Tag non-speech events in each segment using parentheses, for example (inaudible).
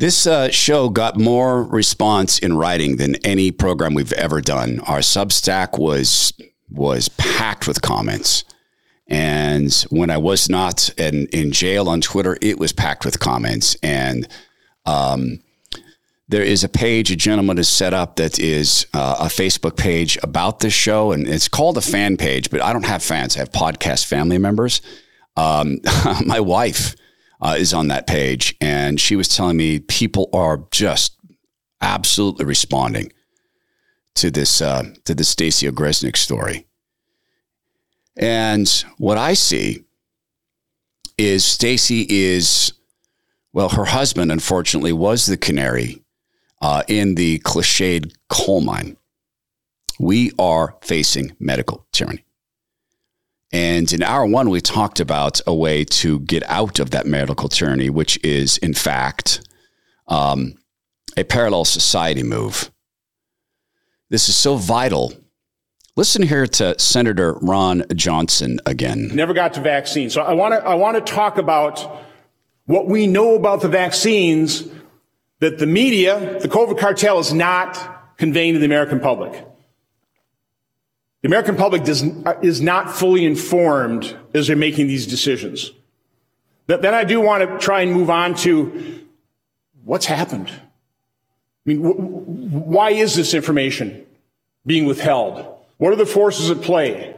This uh, show got more response in writing than any program we've ever done. Our Substack was was packed with comments. And when I was not in, in jail on Twitter, it was packed with comments. And um, there is a page a gentleman has set up that is uh, a Facebook page about this show, and it's called a fan page. But I don't have fans; I have podcast family members. Um, (laughs) my wife uh, is on that page, and she was telling me people are just absolutely responding to this uh, to the Stacey Ogresnik story. And what I see is Stacey is well, her husband unfortunately was the canary uh, in the cliched coal mine. We are facing medical tyranny. And in hour one, we talked about a way to get out of that medical tyranny, which is, in fact, um, a parallel society move. This is so vital. Listen here to Senator Ron Johnson again. Never got to vaccines. So I want to I want to talk about what we know about the vaccines that the media, the COVID cartel is not conveying to the American public. The American public does, is not fully informed as they're making these decisions. But then I do want to try and move on to what's happened. I mean, why is this information being withheld? What are the forces at play?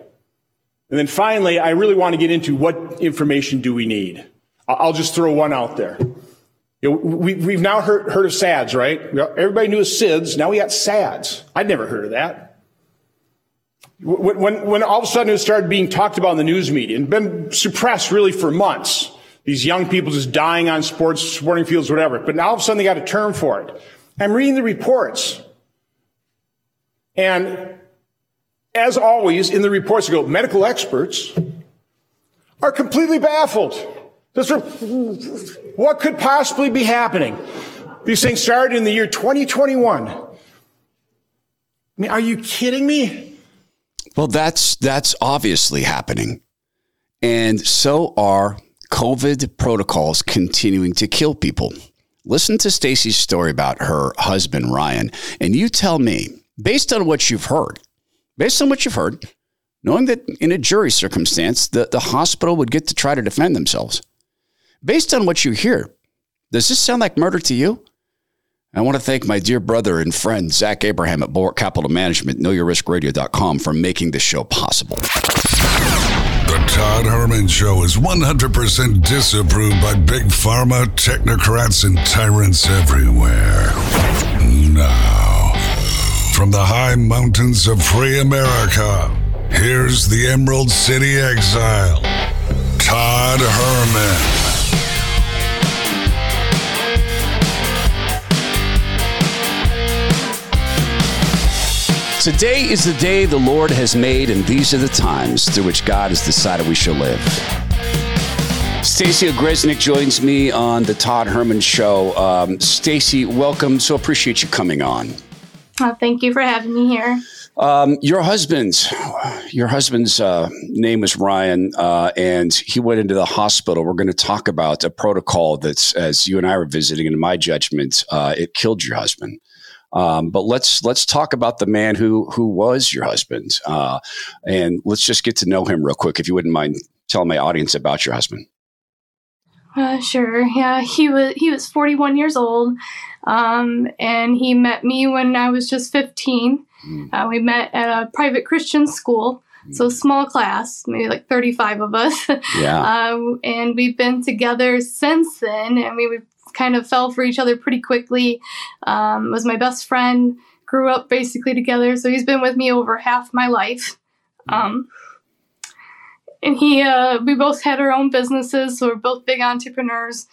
And then finally, I really want to get into what information do we need? I'll just throw one out there. You know, we, have now heard, heard of SADS, right? Everybody knew of SIDS. Now we got SADS. I'd never heard of that. When, when, all of a sudden it started being talked about in the news media and been suppressed really for months, these young people just dying on sports, sporting fields, whatever. But now all of a sudden they got a term for it. I'm reading the reports. And as always, in the reports, go, medical experts are completely baffled. What could possibly be happening? These things started in the year 2021. I mean, are you kidding me? Well, that's that's obviously happening. And so are COVID protocols continuing to kill people. Listen to Stacy's story about her husband Ryan, and you tell me, based on what you've heard, based on what you've heard, knowing that in a jury circumstance, the, the hospital would get to try to defend themselves. Based on what you hear, does this sound like murder to you? I want to thank my dear brother and friend, Zach Abraham at Bulwark Capital Management, knowyourriskradio.com, for making this show possible. The Todd Herman Show is 100% disapproved by big pharma, technocrats, and tyrants everywhere. Now, from the high mountains of free America, here's the Emerald City exile, Todd Herman. Today is the day the Lord has made, and these are the times through which God has decided we shall live. Stacey Ogresnik joins me on the Todd Herman Show. Um, Stacey, welcome. So appreciate you coming on. Oh, thank you for having me here. Um, your husband's your husband's uh, name was Ryan, uh, and he went into the hospital. We're going to talk about a protocol that's, as you and I were visiting, in my judgment, uh, it killed your husband. Um, but let's let's talk about the man who who was your husband, uh, and let's just get to know him real quick, if you wouldn't mind telling my audience about your husband. Uh, sure. Yeah, he was he was 41 years old, um, and he met me when I was just 15. Mm. Uh, we met at a private Christian school, mm. so small class, maybe like 35 of us. Yeah. (laughs) uh, and we've been together since then, and we kind of fell for each other pretty quickly. Um, was my best friend. Grew up basically together, so he's been with me over half my life. Um, and he, uh, we both had our own businesses, so we're both big entrepreneurs.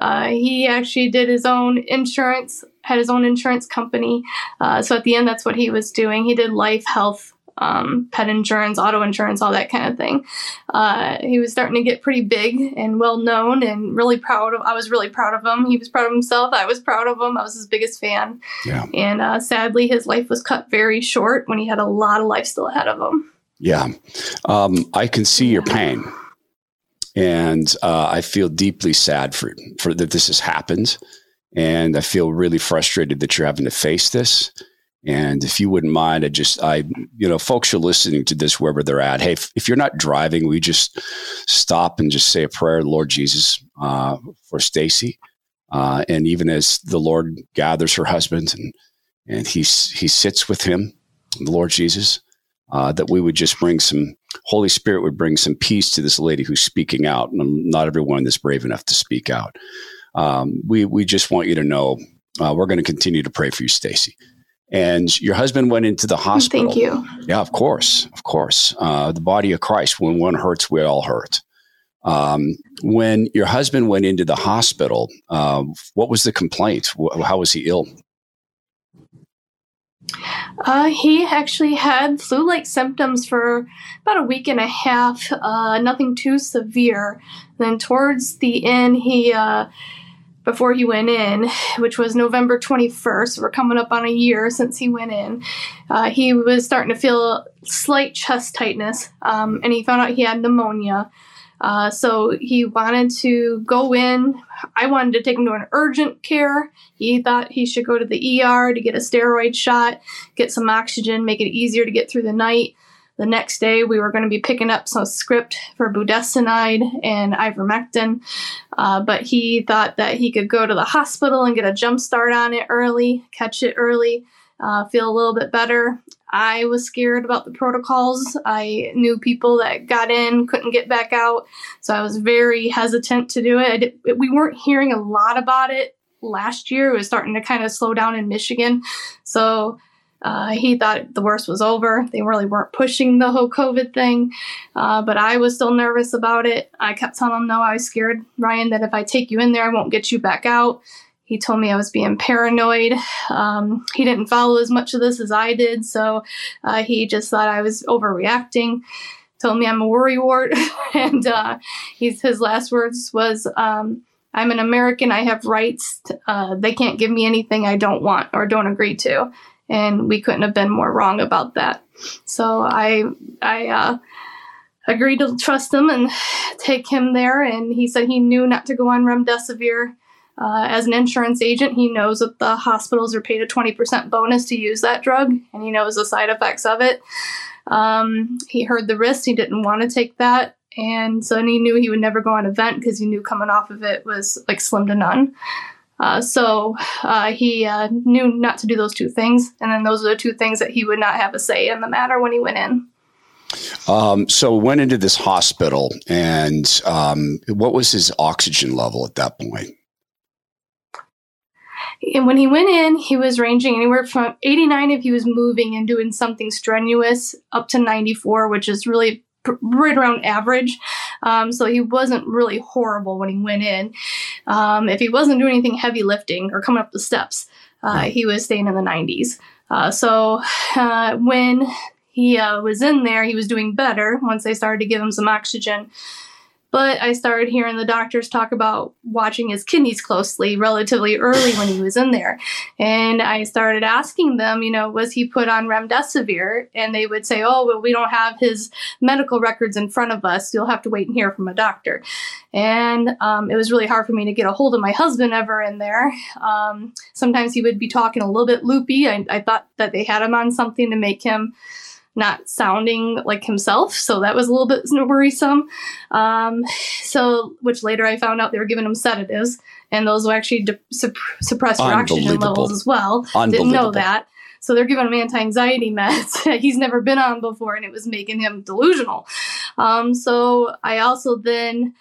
Uh, he actually did his own insurance, had his own insurance company. Uh, so at the end, that's what he was doing. He did life, health, um, pet insurance, auto insurance, all that kind of thing. Uh, he was starting to get pretty big and well known, and really proud of. I was really proud of him. He was proud of himself. I was proud of him. I was his biggest fan. Yeah. And uh, sadly, his life was cut very short when he had a lot of life still ahead of him. Yeah. Um, I can see your pain. And uh, I feel deeply sad for, for that this has happened. And I feel really frustrated that you're having to face this. And if you wouldn't mind, I just, I, you know, folks are listening to this wherever they're at. Hey, if, if you're not driving, we just stop and just say a prayer, Lord Jesus, uh, for Stacy. Uh, and even as the Lord gathers her husband and, and he, he sits with him, the Lord Jesus, uh, that we would just bring some, Holy Spirit would bring some peace to this lady who's speaking out. And not everyone is brave enough to speak out. Um, we, we just want you to know uh, we're going to continue to pray for you, Stacy and your husband went into the hospital. Thank you. Yeah, of course, of course. Uh, the body of Christ. When one hurts, we all hurt. Um, when your husband went into the hospital, uh, what was the complaint? How was he ill? Uh, he actually had flu-like symptoms for about a week and a half. Uh, nothing too severe. Then towards the end, he uh, before he went in, which was November 21st. We're coming up on a year since he went in. Uh, he was starting to feel slight chest tightness, um, and he found out he had pneumonia. Uh, so he wanted to go in. I wanted to take him to an urgent care. He thought he should go to the ER to get a steroid shot, get some oxygen, make it easier to get through the night. The next day, we were going to be picking up some script for budesonide and ivermectin, uh, but he thought that he could go to the hospital and get a jump start on it early, catch it early, uh, feel a little bit better. I was scared about the protocols. I knew people that got in, couldn't get back out, so I was very hesitant to do it. Did, we weren't hearing a lot about it last year. It was starting to kind of slow down in Michigan, so uh, he thought the worst was over. They really weren't pushing the whole COVID thing, uh, but I was still nervous about it. I kept telling him, no, I was scared, Ryan, that if I take you in there, I won't get you back out. He told me I was being paranoid. Um, he didn't follow as much of this as I did, so uh, he just thought I was overreacting. Told me I'm a worrywart, (laughs) and uh, his last words was, um, "I'm an American. I have rights. Uh, they can't give me anything I don't want or don't agree to." And we couldn't have been more wrong about that. So I I uh, agreed to trust him and (sighs) take him there, and he said he knew not to go on remdesivir. Uh, as an insurance agent, he knows that the hospitals are paid a 20% bonus to use that drug, and he knows the side effects of it. Um, he heard the risks, he didn't want to take that, and so then he knew he would never go on a vent because he knew coming off of it was like slim to none. Uh, so uh, he uh, knew not to do those two things, and then those are the two things that he would not have a say in the matter when he went in. Um, so went into this hospital, and um, what was his oxygen level at that point? And when he went in, he was ranging anywhere from 89 if he was moving and doing something strenuous, up to 94, which is really right around average. Um, so he wasn't really horrible when he went in. Um, if he wasn't doing anything heavy lifting or coming up the steps, uh, he was staying in the 90s. Uh, so uh, when he uh, was in there, he was doing better once they started to give him some oxygen. But I started hearing the doctors talk about watching his kidneys closely relatively early when he was in there. And I started asking them, you know, was he put on remdesivir? And they would say, oh, well, we don't have his medical records in front of us. You'll have to wait and hear from a doctor. And um, it was really hard for me to get a hold of my husband ever in there. Um, sometimes he would be talking a little bit loopy. I, I thought that they had him on something to make him not sounding like himself. So that was a little bit worrisome. Um, so, which later I found out they were giving him sedatives, and those will actually de- your oxygen levels as well. Didn't know that. So they're giving him anti-anxiety (laughs) meds that he's never been on before, and it was making him delusional. Um, so I also then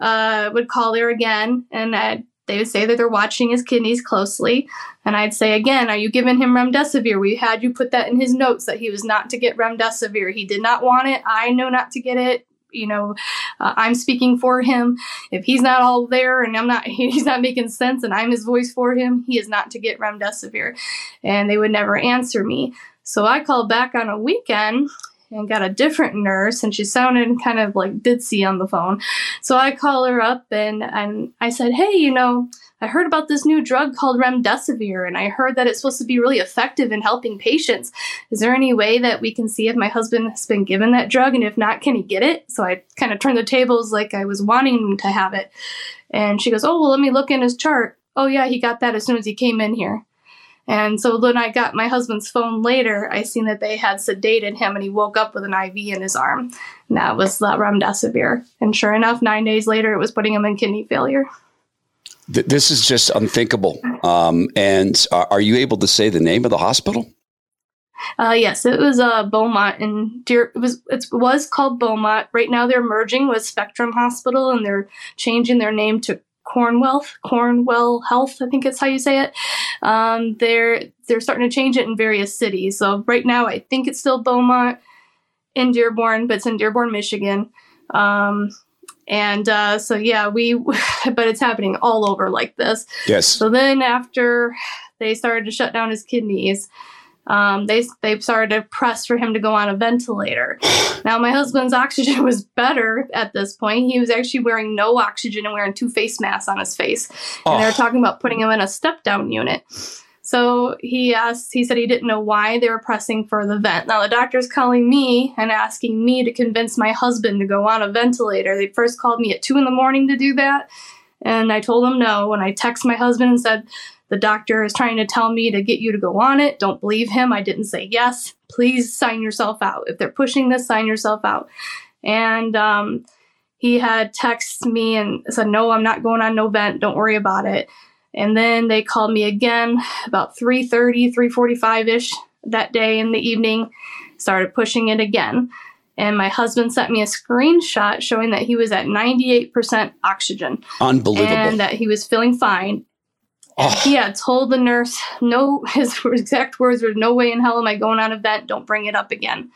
uh, would call there again, and I'd they would say that they're watching his kidneys closely. And I'd say, again, are you giving him remdesivir? We had you put that in his notes that he was not to get remdesivir. He did not want it. I know not to get it. you know, uh, I'm speaking for him. If he's not all there and I'm not, (laughs) he's not making sense and I'm his voice for him, he is not to get remdesivir. And they would never answer me. So I called back on a weekend and got a different nurse and she sounded kind of like ditzy on the phone. So I call her up and, and I said, Hey, you know, I heard about this new drug called remdesivir and I heard that it's supposed to be really effective in helping patients. Is there any way that we can see if my husband has been given that drug and if not, can he get it? So I kind of turned the tables like I was wanting him to have it. And she goes, Oh, well, let me look in his chart. Oh, yeah, he got that as soon as he came in here. And so when I got my husband's phone later, I seen that they had sedated him and he woke up with an IV in his arm. And that was the remdesivir. And sure enough, nine days later, it was putting him in kidney failure. This is just unthinkable. Um, and are you able to say the name of the hospital? Uh, yes, it was uh, Beaumont, and dear, it was it was called Beaumont. Right now, they're merging with Spectrum Hospital, and they're changing their name to Cornwell, Cornwell Health, I think it's how you say it. Um, they're they're starting to change it in various cities. So right now, I think it's still Beaumont in Dearborn, but it's in Dearborn, Michigan. Um, and uh, so yeah, we, (laughs) but it's happening all over like this. Yes. So then after they started to shut down his kidneys, um, they they started to press for him to go on a ventilator. (sighs) Now my husband's (laughs) oxygen was better at this point. He was actually wearing no oxygen and wearing two face masks on his face, and oh. they were talking about putting him in a step down unit. So he asked, he said he didn't know why they were pressing for the vent. Now the doctor's calling me and asking me to convince my husband to go on a ventilator. They first called me at two in the morning to do that. And I told them no. And I texted my husband and said, the doctor is trying to tell me to get you to go on it. Don't believe him. I didn't say yes. Please sign yourself out. If they're pushing this, sign yourself out. And um, he had texted me and said, No, I'm not going on no vent. Don't worry about it. And then they called me again about 3:30, 3:45ish that day in the evening, started pushing it again. And my husband sent me a screenshot showing that he was at 98% oxygen. Unbelievable. And that he was feeling fine. Oh. He had told the nurse, no, (laughs) his exact words were, no way in hell am I going on a vent. Don't bring it up again.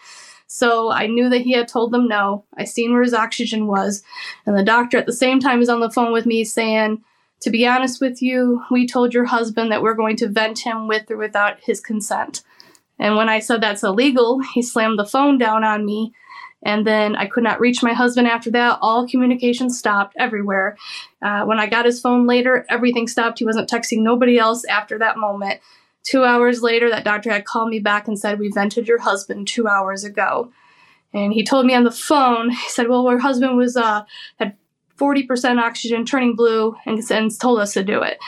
So I knew that he had told them no. I seen where his oxygen was. And the doctor at the same time is on the phone with me saying, to be honest with you, we told your husband that we're going to vent him with or without his consent. And when I said that's illegal, he slammed the phone down on me and then I could not reach my husband after that. All communication stopped everywhere. Uh, when I got his phone later, everything stopped. He wasn't texting nobody else after that moment. Two hours later, that doctor had called me back and said, We vented your husband two hours ago. And he told me on the phone, he said, Well, your husband was, uh, had 40% oxygen turning blue and, and told us to do it.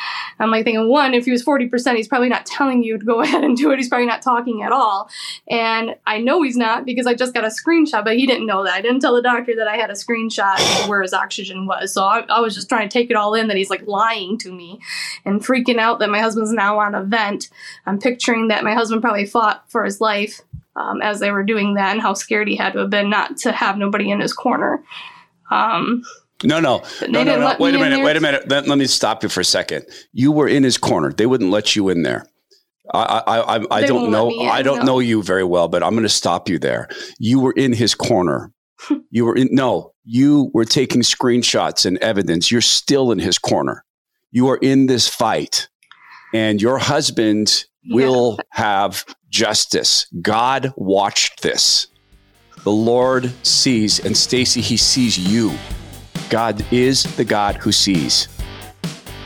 I'm like thinking, one, if he was 40%, he's probably not telling you to go (laughs) ahead and do it. He's probably not talking at all. And I know he's not because I just got a screenshot, but he didn't know that. I didn't tell the doctor that I had a screenshot where his oxygen was. So I, I was just trying to take it all in that he's like lying to me and freaking out that my husband's now on a vent. I'm picturing that my husband probably fought for his life um, as they were doing that and how scared he had to have been not to have nobody in his corner. Um, no, no, no, no, no. Wait a minute. Wait a minute. Let, let, me stop you for a second. You were in his corner. They wouldn't let you in there. I, I, I, I don't know. In, I don't no. know you very well, but I'm going to stop you there. You were in his corner. (laughs) you were in. No, you were taking screenshots and evidence. You're still in his corner. You are in this fight, and your husband yeah. will have justice. God watched this. The Lord sees, and Stacy, He sees you. God is the God who sees.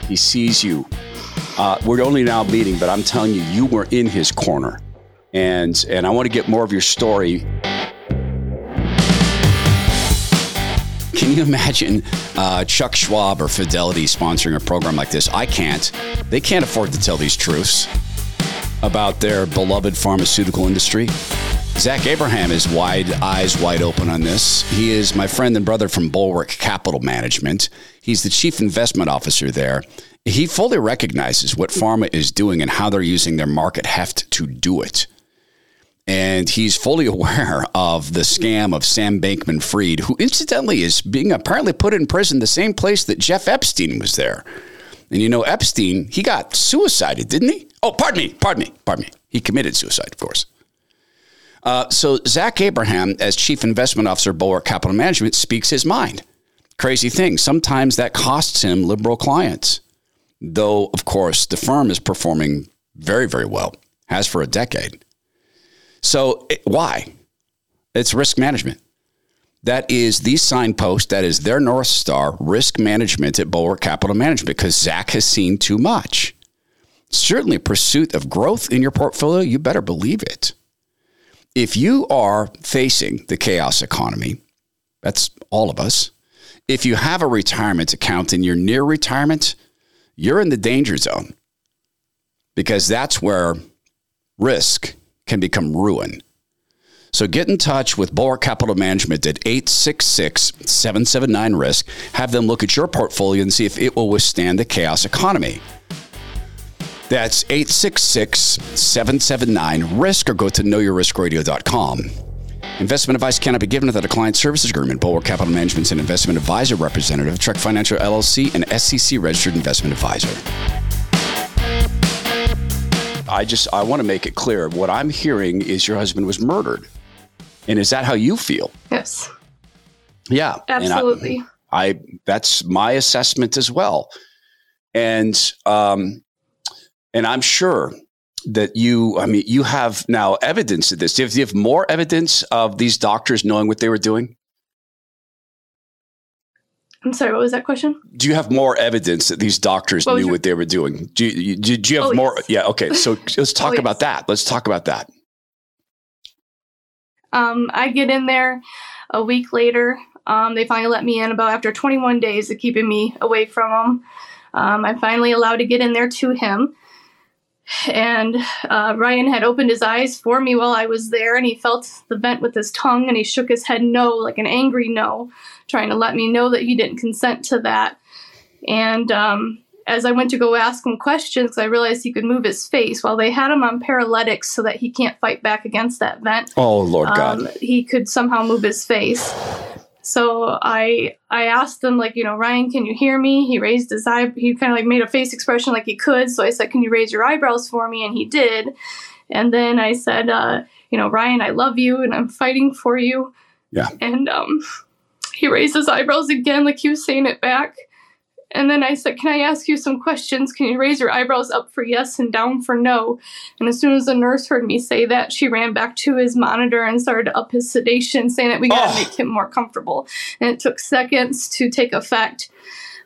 He sees you. Uh, we're only now meeting, but I'm telling you, you were in his corner. And, and I want to get more of your story. Can you imagine uh, Chuck Schwab or Fidelity sponsoring a program like this? I can't. They can't afford to tell these truths about their beloved pharmaceutical industry. Zach Abraham is wide eyes wide open on this. He is my friend and brother from Bulwark Capital Management. He's the chief investment officer there. He fully recognizes what pharma is doing and how they're using their market heft to do it. And he's fully (laughs) aware of the scam of Sam Bankman Fried, who incidentally is being apparently put in prison the same place that Jeff Epstein was there. And you know, Epstein, he got suicided, didn't he? Oh, pardon me, pardon me, pardon me. He committed suicide, of course. Uh, so Zach Abraham, as chief investment officer, Bulwark Capital Management, speaks his mind. Crazy thing. Sometimes that costs him liberal clients, though of course the firm is performing very, very well, has for a decade. So it, why? It's risk management. That is the signpost. That is their North Star risk management at Bulwark Capital Management because Zach has seen too much. Certainly, pursuit of growth in your portfolio, you better believe it. If you are facing the chaos economy, that's all of us. If you have a retirement account and you're near retirement, you're in the danger zone because that's where risk can become ruin. So get in touch with Bulwark Capital Management at 866 779 Risk. Have them look at your portfolio and see if it will withstand the chaos economy. That's 866 779 Risk or go to knowyourriskradio.com. Investment advice cannot be given without a client services agreement. Bulwark Capital Management is an investment advisor representative, Trek Financial LLC, and SEC registered investment advisor. I just I want to make it clear. What I'm hearing is your husband was murdered. And is that how you feel? Yes. Yeah. Absolutely. I, I, that's my assessment as well. And um and I'm sure that you I mean you have now evidence of this. Do you have, do you have more evidence of these doctors knowing what they were doing? I'm sorry, what was that question? Do you have more evidence that these doctors what knew your- what they were doing? Do you, do, do you have oh, more? Yes. Yeah, okay. So (laughs) let's talk oh, about yes. that. Let's talk about that. Um, I get in there a week later. Um, they finally let me in about after 21 days of keeping me away from them. Um, I'm finally allowed to get in there to him. And uh, Ryan had opened his eyes for me while I was there, and he felt the vent with his tongue, and he shook his head no, like an angry no, trying to let me know that he didn't consent to that. And um, as I went to go ask him questions, I realized he could move his face. While they had him on paralytics so that he can't fight back against that vent. Oh Lord God! Um, he could somehow move his face. So I I asked him like you know Ryan, can you hear me? He raised his eye. He kind of like made a face expression like he could. So I said, can you raise your eyebrows for me? And he did. And then I said, uh, you know Ryan, I love you and I'm fighting for you. Yeah. And um, he raised his eyebrows again like he was saying it back. And then I said, Can I ask you some questions? Can you raise your eyebrows up for yes and down for no? And as soon as the nurse heard me say that, she ran back to his monitor and started to up his sedation, saying that we gotta oh. make him more comfortable. And it took seconds to take effect.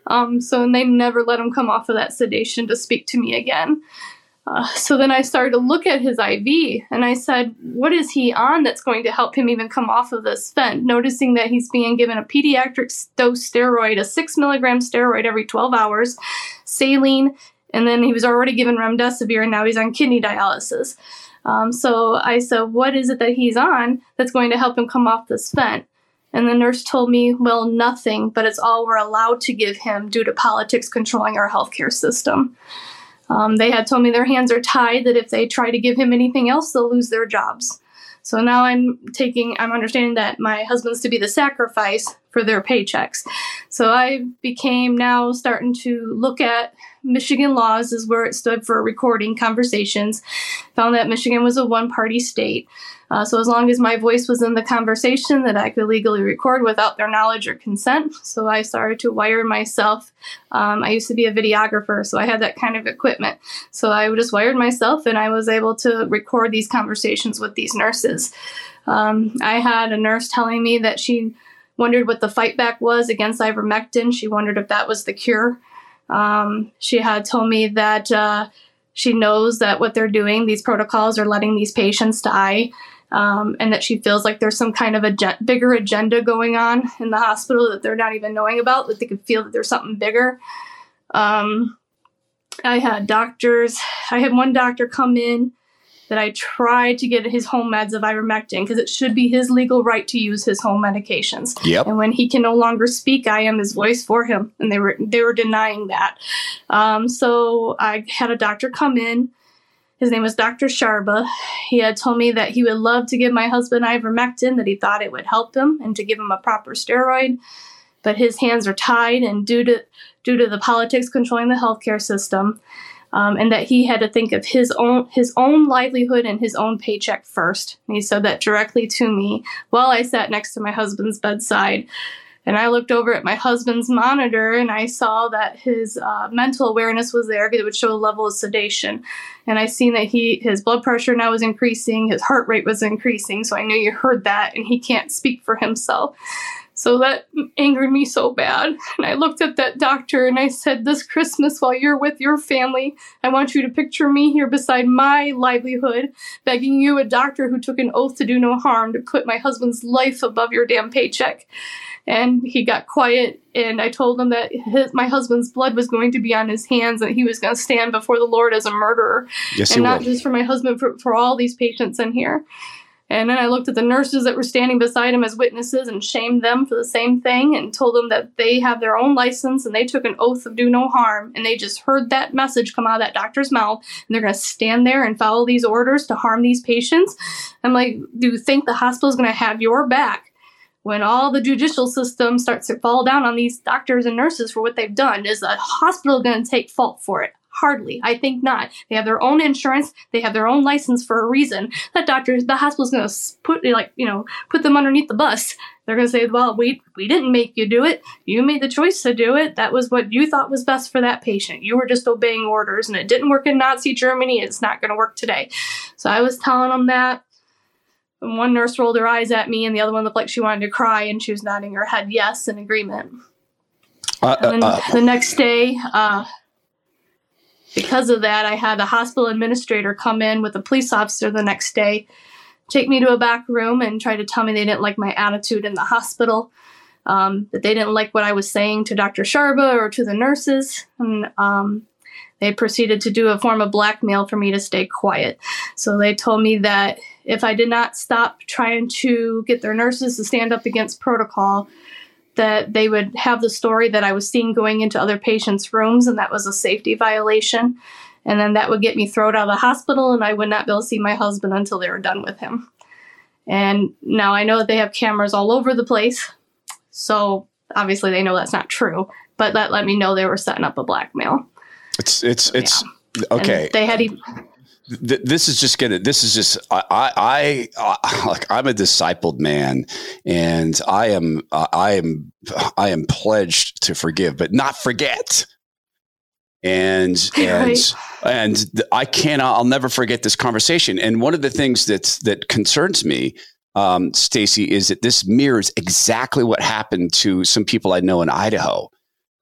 Um, so they never let him come off of that sedation to speak to me again. Uh, so then I started to look at his IV and I said, What is he on that's going to help him even come off of this vent? Noticing that he's being given a pediatric dose steroid, a six milligram steroid every 12 hours, saline, and then he was already given remdesivir and now he's on kidney dialysis. Um, so I said, What is it that he's on that's going to help him come off this vent? And the nurse told me, Well, nothing, but it's all we're allowed to give him due to politics controlling our healthcare system. Um, they had told me their hands are tied, that if they try to give him anything else, they'll lose their jobs. So now I'm taking, I'm understanding that my husband's to be the sacrifice for their paychecks. So I became now starting to look at Michigan laws, is where it stood for recording conversations. Found that Michigan was a one party state. Uh, so as long as my voice was in the conversation, that I could legally record without their knowledge or consent. So I started to wire myself. Um, I used to be a videographer, so I had that kind of equipment. So I just wired myself, and I was able to record these conversations with these nurses. Um, I had a nurse telling me that she wondered what the fight back was against ivermectin. She wondered if that was the cure. Um, she had told me that uh, she knows that what they're doing, these protocols, are letting these patients die um, and that she feels like there's some kind of a ge- bigger agenda going on in the hospital that they're not even knowing about, that they could feel that there's something bigger. Um, I had doctors, I had one doctor come in that I tried to get his home meds of ivermectin because it should be his legal right to use his home medications. Yep. And when he can no longer speak, I am his voice for him, and they were they were denying that. Um, so I had a doctor come in his name was Dr. Sharba. He had told me that he would love to give my husband ivermectin, that he thought it would help him, and to give him a proper steroid. But his hands are tied, and due to due to the politics controlling the healthcare system, um, and that he had to think of his own his own livelihood and his own paycheck first. And he said that directly to me while I sat next to my husband's bedside. And I looked over at my husband's monitor and I saw that his uh, mental awareness was there because it would show a level of sedation. And I seen that he his blood pressure now was increasing, his heart rate was increasing. So I knew you heard that, and he can't speak for himself. So that angered me so bad. And I looked at that doctor and I said, This Christmas, while you're with your family, I want you to picture me here beside my livelihood, begging you, a doctor who took an oath to do no harm, to put my husband's life above your damn paycheck and he got quiet and i told him that his, my husband's blood was going to be on his hands and he was going to stand before the lord as a murderer yes, and not will. just for my husband for, for all these patients in here and then i looked at the nurses that were standing beside him as witnesses and shamed them for the same thing and told them that they have their own license and they took an oath of do no harm. And they just heard that message come out of that doctor's mouth. And they're going to stand there and follow these orders to harm these patients. I'm like do you think the hospital's going to have your back when all the judicial system starts to fall down on these doctors and nurses for what they've done, is the hospital going to take fault for it? Hardly. I think not. They have their own insurance. They have their own license for a reason. That doctor, the hospital's going to put like you know put them underneath the bus. They're going to say, "Well, we we didn't make you do it. You made the choice to do it. That was what you thought was best for that patient. You were just obeying orders, and it didn't work in Nazi Germany. It's not going to work today." So I was telling them that. And one nurse rolled her eyes at me, and the other one looked like she wanted to cry, and she was nodding her head yes in agreement. Uh, and then uh, the next day, uh, because of that, I had the hospital administrator come in with a police officer the next day, take me to a back room, and try to tell me they didn't like my attitude in the hospital, um, that they didn't like what I was saying to Dr. Sharba or to the nurses, and um, they proceeded to do a form of blackmail for me to stay quiet. So they told me that if I did not stop trying to get their nurses to stand up against protocol, that they would have the story that I was seen going into other patients' rooms, and that was a safety violation. And then that would get me thrown out of the hospital, and I would not be able to see my husband until they were done with him. And now I know that they have cameras all over the place, so obviously they know that's not true. But that let me know they were setting up a blackmail. It's it's it's okay. And they had even, Th- this is just gonna. This is just. I. I. I (laughs) like. I'm a discipled man, and I am. Uh, I am. (sighs) I am pledged to forgive, but not forget. And and (laughs) Right. and I cannot. I'll never forget this conversation. And one of the things that that concerns me, um, Stacy, is that this mirrors exactly what happened to some people I know in Idaho.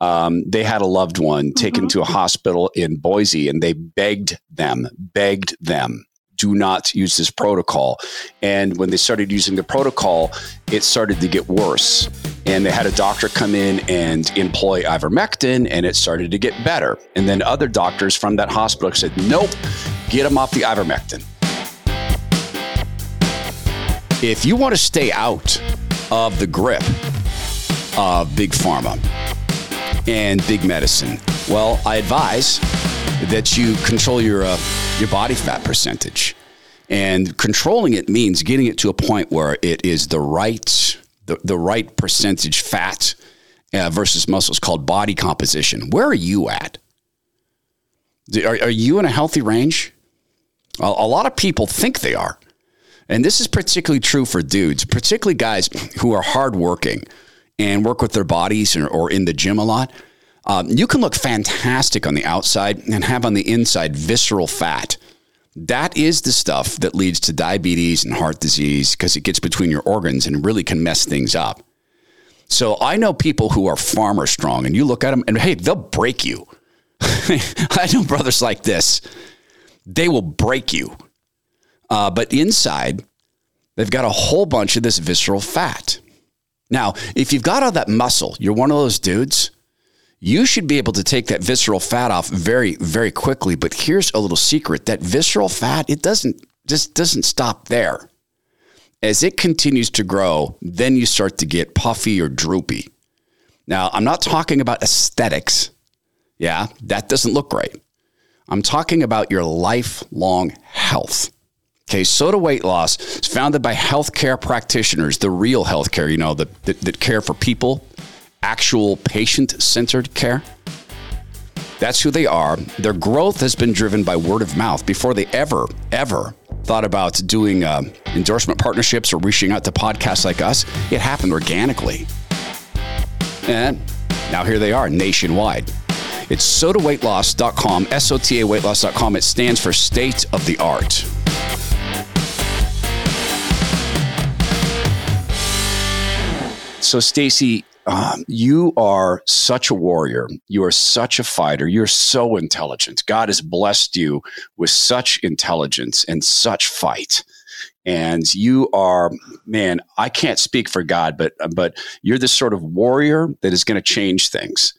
Um, they had a loved one taken Mhm. to a hospital in Boise, and they begged them, begged them, do not use this protocol. And when they started using the protocol, it started to get worse. And they had a doctor come in and employ ivermectin, and it started to get better. And then other doctors from that hospital said, nope, get them off the ivermectin. If you want to stay out of the grip of big pharma and big medicine, well, I advise that you control your uh, your body fat percentage. And controlling it means getting it to a point where it is the right the, the right percentage fat uh, versus muscles called body composition. Where are you at? Are, are you in a healthy range? A, a lot of people think they are. And this is particularly true for dudes, particularly guys who are hardworking and work with their bodies or, or in the gym a lot. Um, you can look fantastic on the outside and have on the inside visceral fat. That is the stuff that leads to diabetes and heart disease because it gets between your organs and really can mess things up. So I know people who are farmer strong, and you look at them and hey, they'll break you. (laughs) I know brothers like this; they will break you. Uh, but inside, they've got a whole bunch of this visceral fat. Now, if you've got all that muscle, you're one of those dudes. You should be able to take that visceral fat off very, very quickly. But here's a little secret: that visceral fat it doesn't just doesn't stop there. As it continues to grow, then you start to get puffy or droopy. Now, I'm not talking about aesthetics. Yeah, that doesn't look great. I'm talking about your lifelong health. Okay, SOTA Weight Loss is founded by healthcare practitioners, the real healthcare, you know, that, that, that care for people, actual patient centered care. That's who they are. Their growth has been driven by word of mouth before they ever, ever thought about doing uh, endorsement partnerships or reaching out to podcasts like us. It happened organically. And now here they are nationwide. It's sotaweightloss.com, S O T A weightloss.com. It stands for state of the art. So, Stacy, um, you are such a warrior. You are such a fighter. You're so intelligent. God has blessed you with such intelligence and such fight. And you are, man, I can't speak for God, but but you're the sort of warrior that is going to change things.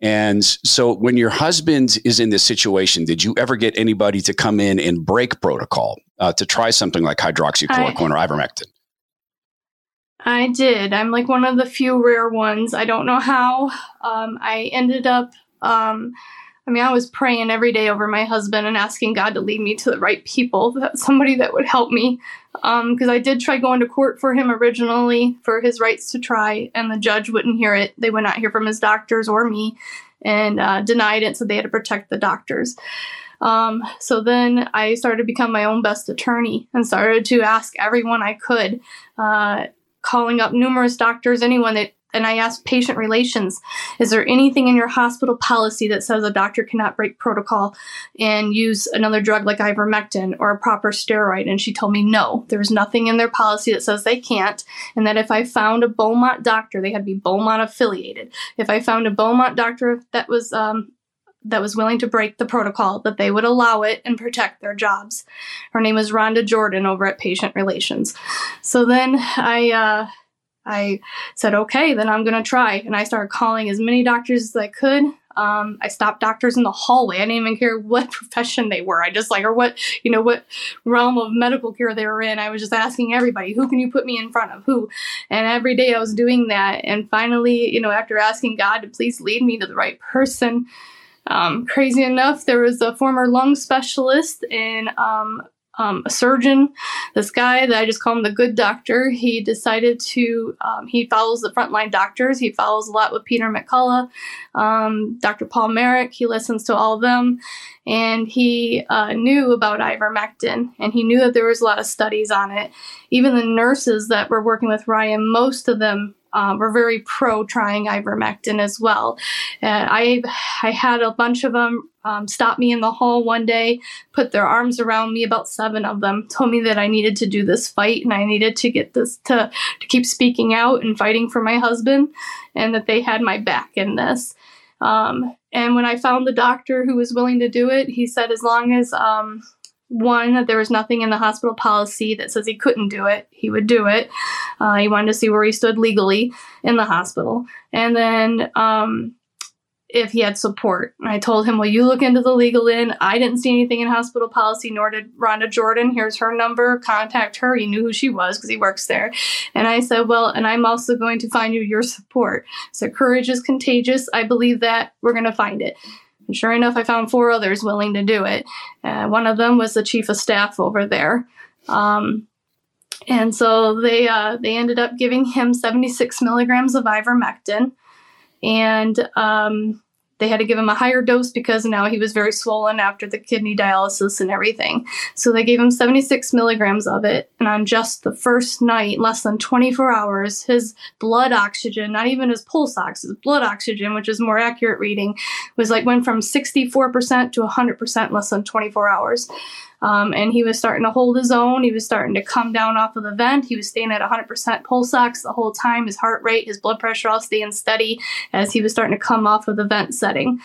And so, when your husband is in this situation, did you ever get anybody to come in and break protocol uh, to try something like hydroxychloroquine I, or ivermectin? I did. I'm like one of the few rare ones. I don't know how. Um, I ended up, um, I mean, I was praying every day over my husband and asking God to lead me to the right people, that somebody that would help me. Because um, I did try going to court for him originally for his rights to try, and the judge wouldn't hear it. They would not hear from his doctors or me and uh, denied it, so they had to protect the doctors. Um, so then I started to become my own best attorney and started to ask everyone I could. Uh, calling up numerous doctors, anyone that and I asked patient relations, is there anything in your hospital policy that says a doctor cannot break protocol and use another drug like ivermectin or a proper steroid? And she told me no, there's nothing in their policy that says they can't. And that if I found a Beaumont doctor, they had to be Beaumont affiliated. If I found a Beaumont doctor that was um, that was willing to break the protocol, that they would allow it and protect their jobs. Her name is Rhonda Jordan over at Patient Relations. So then I, uh, I said, okay, then I'm going to try. And I started calling as many doctors as I could. Um, I stopped doctors in the hallway. I didn't even care what (laughs) profession they were. I just like, or what, you know, what realm of medical care they were in. I was just asking everybody, who can you put me in front of? Who? And every day I was doing that. And finally, you know, after asking God to please lead me to the right person, um, crazy enough, there was a former lung specialist and um, um, a surgeon. This guy that I just call him the good doctor. He decided to. Um, he follows the frontline doctors. He follows a lot with Peter McCullough, um, Dr. Paul Marik. He listens to all of them, and he uh, knew about ivermectin, and he knew that there was a lot of studies on it. Even the nurses that were working with Ryan, most of them um, were very pro trying ivermectin as well. And I I had a bunch of them um, stop me in the hall one day, put their arms around me. About seven of them told me that I needed to do this fight and I needed to get this to to keep speaking out and fighting for my husband, and that they had my back in this. Um, and when I found the doctor who was willing to do it, he said as long as um, one that there was nothing in the hospital policy that says he couldn't do it he would do it. Uh, he wanted to see where he stood legally in the hospital. And then um, if he had support. I told him well you look into the legal in. I didn't see anything in hospital policy nor did rhonda jordan. Here's her number. Contact her. He knew who she was because he works there. And i said well and i'm also going to find you your support. So courage is contagious. I believe that. We're going to find it and sure enough, I found four others willing to do it. Uh, one of them was the chief of staff over there. Um, and so they uh, they ended up giving him 76 milligrams of ivermectin, and um, they had to give him a higher dose because now he was very swollen after the kidney dialysis and everything. So they gave him 76 milligrams of it. And on just the first night, less than 24 hours, his blood oxygen, not even his pulse oxygen, his blood oxygen, which is more accurate reading, was like went from 64% to 100% less than 24 hours. Um, and he was starting to hold his own. He was starting to come down off of the vent. He was staying at 100% pulse ox the whole time. His heart rate, his blood pressure all staying steady as he was starting to come off of the vent setting.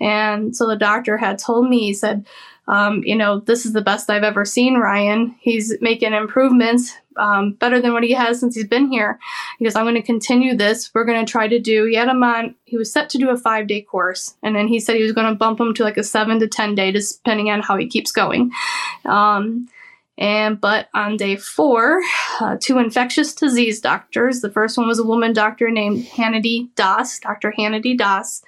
And so the doctor had told me, he said, um, you know, this is the best I've ever seen Ryan. He's making improvements um, better than what he has since he's been here. He goes, I'm going to continue this. We're going to try to do, he had him on, he was set to do a five day course. And then he said he was going to bump him to like a seven to 10 day, depending on how he keeps going. Um, and but on day four, uh, two infectious disease doctors. The first one was a woman doctor named Hannity Das, Dr. Hannity Das,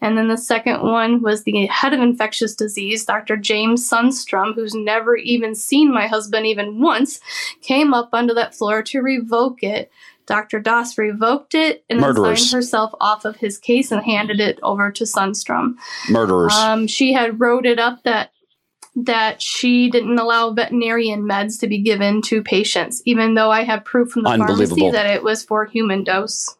and then the second one was the head of infectious disease, Dr. James Sundstrom, who's never even seen my husband even once, came up under that floor to revoke it Dr. Doss revoked it and then Murderers. signed herself off of his case and handed it over to Sunstrom. Murderers. Um, she had wrote it up that that she didn't allow veterinarian meds to be given to patients, even though I have proof from the pharmacy that it was for human dose.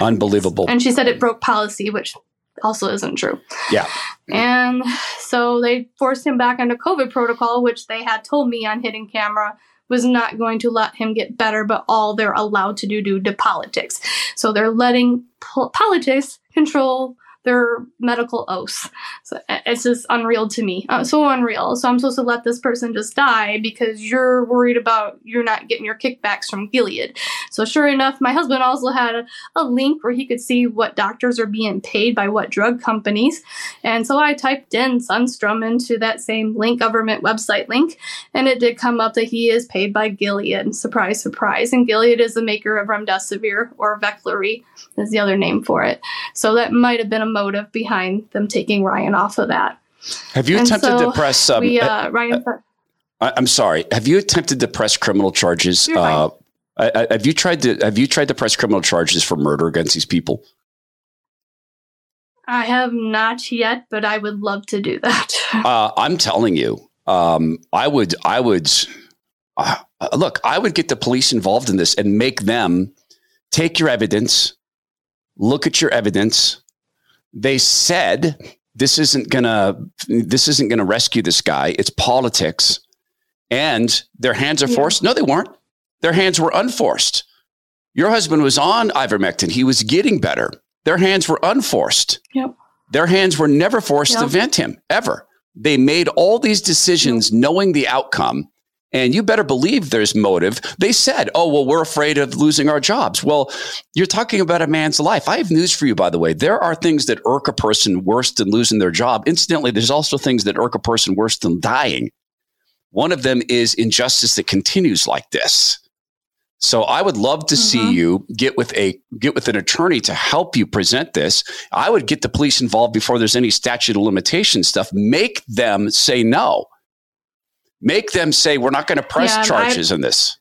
Unbelievable. And she said it broke policy, which also isn't true. yeah. And so they forced him back under COVID protocol, which they had told me on hidden camera was not going to let him get better, but all they're allowed to do due to politics. So they're letting po- politics control their medical oaths. So it's just unreal to me. Uh, so unreal. So I'm supposed to let this person just die because you're worried about you're not getting your kickbacks from Gilead. So sure enough, my husband also had a, a link where he could see what doctors are being paid by what drug companies. And so I typed in Sunstrom into that same link, government website link, and it did come up that he is paid by Gilead. Surprise, surprise. And Gilead is the maker of Remdesivir or Veklury is the other name for it. So that might have been a motive behind them taking Ryan off of that. Have you And attempted so to press? Um, we, uh, Ryan, I, I'm sorry. Have you attempted to press criminal charges? Uh, I, I- have you tried to Have you tried to press criminal charges for murder against these people? I have not yet, but I would love to do that. (laughs) Uh, I'm telling you, um, I would. I would. Uh, look, I would get the police involved in this and make them take your evidence, look at your evidence. They said this isn't gonna. This isn't gonna rescue this guy. It's politics, and their hands are Yeah. forced. No, they weren't. Their hands were unforced. Your husband was on ivermectin. He was getting better. Their hands were unforced. Yep. Their hands were never forced to vent him ever. They made all these decisions knowing the outcome. And you better believe there's motive. They said, oh, well, we're afraid of losing our jobs. Well, you're talking about a man's life. I have news for you, by the way. There are things that irk a person worse than losing their job. Incidentally, there's also things that irk a person worse than dying. One of them is injustice that continues like this. So I would love to see Mhm. you get with a get with an attorney to help you present this. I would get the police involved before there's any statute of limitation stuff. Make them say no. Make them say we're not going to press Yeah, charges in this.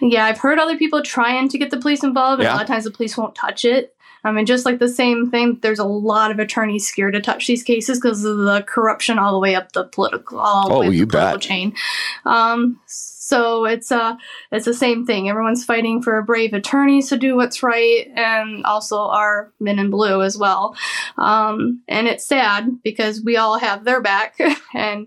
Yeah, I've heard other people trying to get the police involved, and Yeah. a lot of times the police won't touch it. I mean, just like the same thing, there's a lot of attorneys scared to touch these cases because of the corruption all the way up the political, all the Oh, way you the political bet. chain. Um, so it's uh, it's the same thing. Everyone's fighting for brave attorneys to do what's right, and also our men in blue as well. Um, and it's sad because we all have their back, (laughs) and,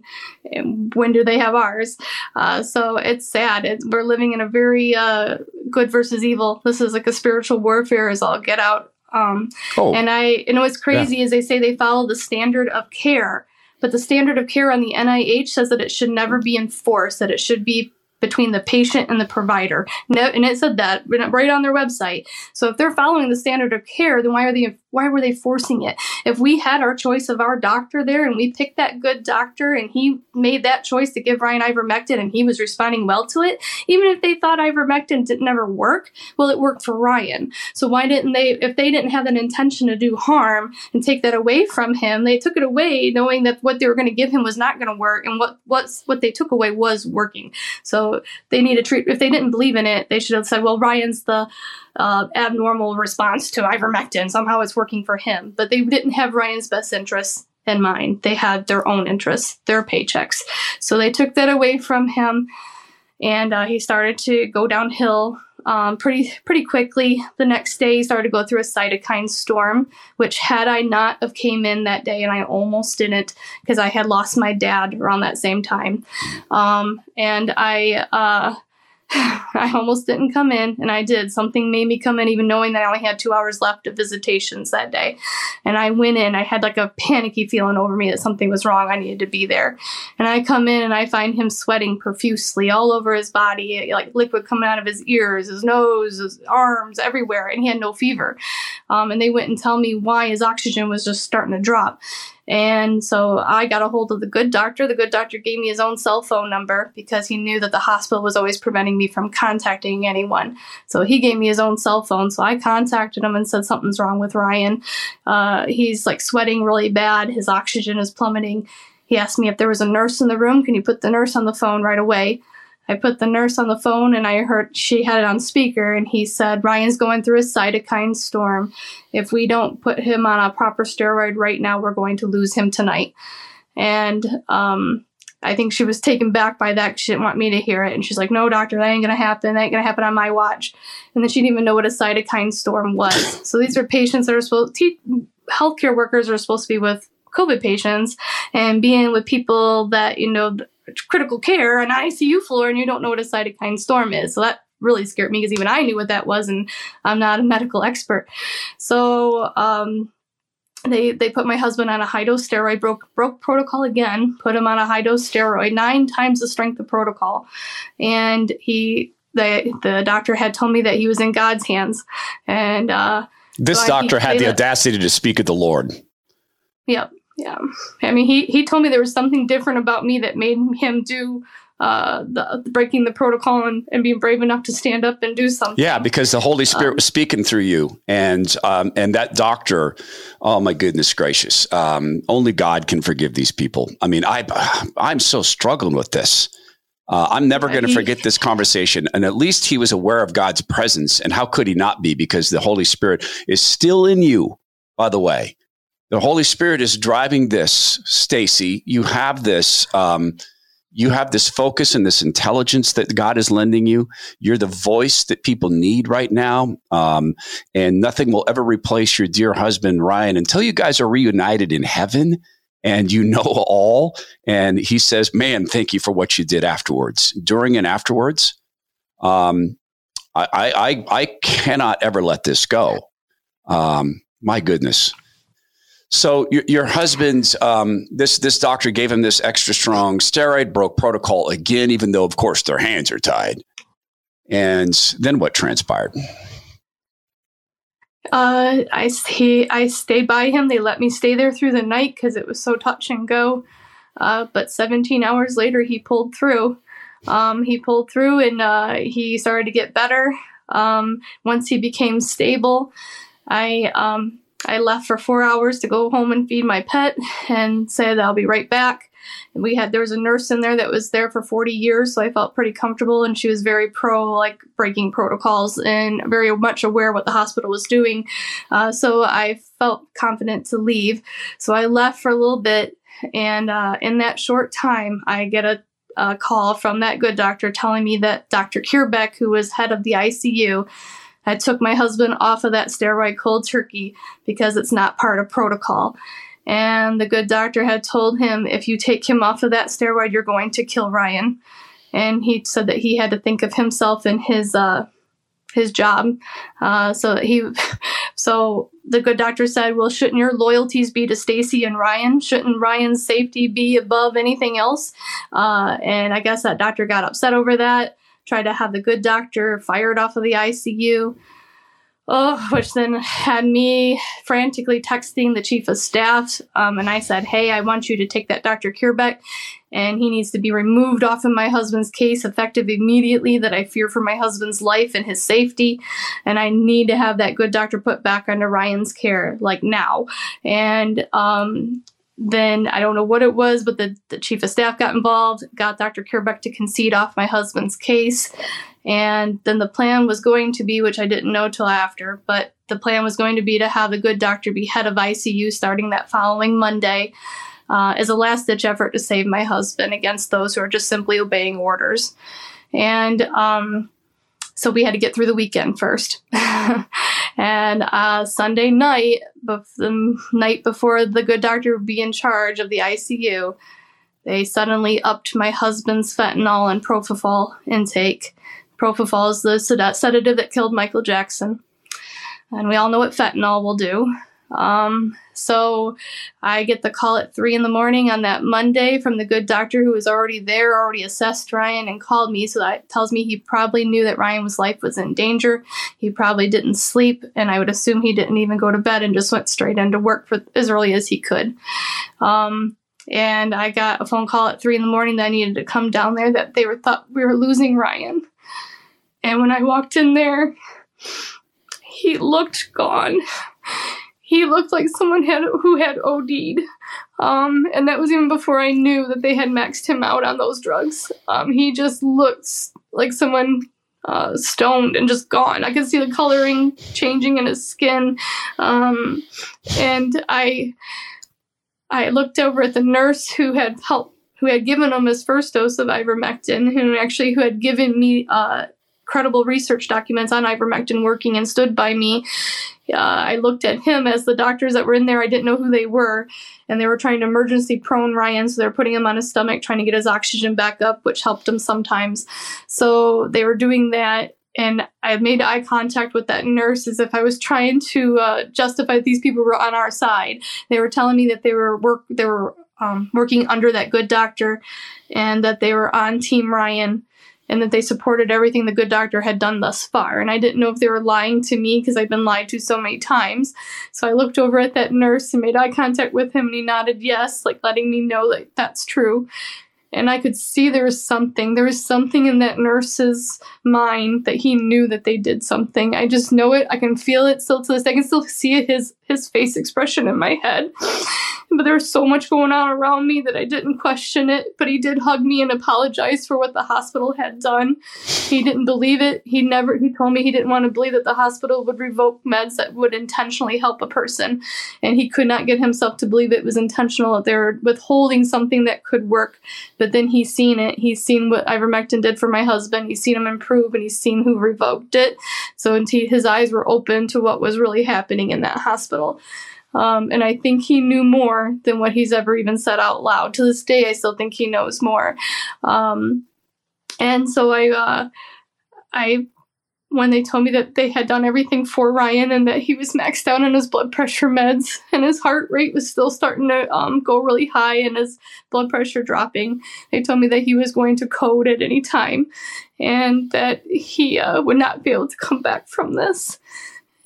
and when do they have ours? Uh, so it's sad. It's, we're living in a very uh, good versus evil. This is like a spiritual warfare, as all get out. Um, Oh, and I, and what's crazy is they say they follow the standard of care, but the standard of care on the NIH says that it should never be enforced. That it should be between the patient and the provider. No, and it said that right on their website. So if they're following the standard of care, then why are they why were they forcing it? If we had our choice of our doctor there and we picked that good doctor and he made that choice to give Ryan ivermectin and he was responding well to it, even if they thought ivermectin didn't ever work, well, it worked for Ryan. So why didn't they? If they didn't have an intention to do harm and take that away from him, they took it away knowing that what they were going to give him was not going to work, and what what's what they took away was working. So they need to treat. If they didn't believe in it, they should have said, "Well, Ryan's the." Uh, abnormal response to ivermectin. Somehow it's working for him. But they didn't have Ryan's best interests in mind. They had their own interests, their paychecks. So they took that away from him, and uh, he started to go downhill um, pretty pretty quickly. The next day, started to go through a cytokine storm, which had I not have came in that day, and I almost didn't because I had lost my dad around that same time, um, and I. Uh, (sighs) I almost didn't come in, and I did. Something made me come in, even knowing that I only had two hours left of visitations that day. And I went in. I had like a panicky feeling over me that something was wrong. I needed to be there. And I come in and I find him sweating profusely all over his body, like liquid coming out of his ears, his nose, his arms, everywhere. And he had no fever. Um, and they went and tell me why his oxygen was just starting to drop. And so I got a hold of the good doctor. The good doctor gave me his own cell phone number because he knew that the hospital was always preventing me from contacting anyone. So he gave me his own cell phone. So I contacted him and said something's wrong with Ryan. Uh, he's like sweating really bad. His oxygen is plummeting. He asked me if there was a nurse in the room. Can you put the nurse on the phone right away? I put the nurse on the phone and I heard she had it on speaker and he said, Ryan's going through a cytokine storm. If we don't put him on a proper steroid right now, we're going to lose him tonight. And um, I think she was taken back by that. She didn't want me to hear it. And she's like, no, doctor, that ain't going to happen. That ain't going to happen on my watch. And then she didn't even know what a cytokine storm was. so these are patients that are supposed to, healthcare workers are supposed to be with COVID patients and being with people that, you know, critical care on an ICU floor and you don't know what a cytokine storm is. So that really scared me because even I knew what that was and I'm not a medical expert. So, um, they they put my husband on a high dose steroid broke broke protocol again put him on a high dose steroid nine times the strength of protocol and he the the doctor had told me that he was in god's hands and uh this so doctor had the audacity to speak of the lord yep yeah i mean he he told me there was something different about me that made him do uh, the, breaking the protocol and, and being brave enough to stand up and do something. Yeah, because the Holy Spirit um, was speaking through you, and um, and that doctor. Oh my goodness gracious! Um, only God can forgive these people. I mean, I I'm so struggling with this. Uh, I'm never going to forget this conversation. And at least he was aware of God's presence. And how could he not be? Because the Holy Spirit is still in you, by the way. The Holy Spirit is driving this, Stacy. You have this. Um, you have this focus and this intelligence that God is lending you. You're the voice that people need right now. Um, and nothing will ever replace your dear husband, Ryan, until you guys are reunited in heaven and you know (laughs) all. And he says, Man, thank you for what you did afterwards, during and afterwards. Um, I, I, I cannot ever let this go. Um, my goodness. So your, your husband's um, this this doctor gave him this extra strong steroid, broke protocol again, even though of course their hands are tied. And then what transpired? Uh, I he I stayed by him. They let me stay there through the night because it was so touch and go. Uh, but 17 hours later, he pulled through. Um, he pulled through and uh, he started to get better. Um, once he became stable, I um, I left for four hours to go home and feed my pet and said I'll be right back. And we had there was a nurse in there that was there for 40 years, so I felt pretty comfortable and she was very pro like breaking protocols and very much aware what the hospital was doing. Uh, so I felt confident to leave. So I left for a little bit and uh, in that short time I get a a call from that good doctor telling me that Dr. Kierbeck, who was head of the ICU, I took my husband off of that steroid cold turkey because it's not part of protocol. And the good doctor had told him, if you take him off of that steroid, you're going to kill Ryan. And he said that he had to think of himself and his uh, his job. Uh, so he, (laughs) so the good doctor said, "Well, shouldn't your loyalties be to Stacy and Ryan? Shouldn't Ryan's safety be above anything else?" Uh, and I guess that doctor got upset over that tried to have the good doctor fired off of the ICU. Oh, which then had me frantically texting the chief of staff. Um, and I said, Hey, I want you to take that Dr. Kierbeck, and he needs to be removed off of my husband's case effective immediately. That I fear for my husband's life and his safety. And I need to have that good doctor put back under Ryan's care, like now. And um, then I don't know what it was, but the, the chief of staff got involved, got Dr. Kierbeck to concede off my husband's case. And then the plan was going to be, which I didn't know till after, but the plan was going to be to have the good doctor be head of ICU starting that following Monday uh, as a last ditch effort to save my husband against those who are just simply obeying orders. And um, so we had to get through the weekend first. (laughs) and uh, Sunday night, the night before the good doctor would be in charge of the ICU, they suddenly upped my husband's fentanyl and propofol intake. Propofol is the sedative that killed Michael Jackson. And we all know what fentanyl will do. Um, so I get the call at three in the morning on that Monday from the good doctor who was already there, already assessed Ryan and called me. So that tells me he probably knew that Ryan's life was in danger. He probably didn't sleep, and I would assume he didn't even go to bed and just went straight into work for as early as he could. Um, and I got a phone call at three in the morning that I needed to come down there that they were thought we were losing Ryan. And when I walked in there, he looked gone he looked like someone had who had OD'd, um, and that was even before I knew that they had maxed him out on those drugs. Um, he just looked like someone uh, stoned and just gone. I could see the coloring changing in his skin, um, and I I looked over at the nurse who had helped who had given him his first dose of ivermectin, who actually who had given me uh, credible research documents on ivermectin working and stood by me. Uh, I looked at him as the doctors that were in there. I didn't know who they were, and they were trying to emergency prone Ryan, so they're putting him on his stomach, trying to get his oxygen back up, which helped him sometimes. So they were doing that. And I made eye contact with that nurse as if I was trying to uh, justify these people were on our side. They were telling me that they were work, they were um, working under that good doctor, and that they were on Team Ryan and that they supported everything the good doctor had done thus far. And I didn't know if they were lying to me because I've been lied to so many times. So I looked over at that nurse and made eye contact with him, and he nodded yes, like letting me know that that's true and I could see there was something. There was something in that nurse's mind that he knew that they did something. I just know it. I can feel it still to this. I can still see his his face expression in my head. But there was so much going on around me that I didn't question it. But he did hug me and apologize for what the hospital had done. He didn't believe it. He never. He told me he didn't want to believe that the hospital would revoke meds that would intentionally help a person, and he could not get himself to believe it was intentional. That they were withholding something that could work but then he's seen it. He's seen what ivermectin did for my husband. He's seen him improve and he's seen who revoked it. So indeed, his eyes were open to what was really happening in that hospital. Um, and I think he knew more than what he's ever even said out loud. To this day, I still think he knows more. Um, and so I, uh, I when they told me that they had done everything for Ryan and that he was maxed out on his blood pressure meds (laughs) and his heart rate was still starting to um, go really high and his blood pressure dropping. They told me that he was going to code at any time and that he uh, would not be able to come back from this.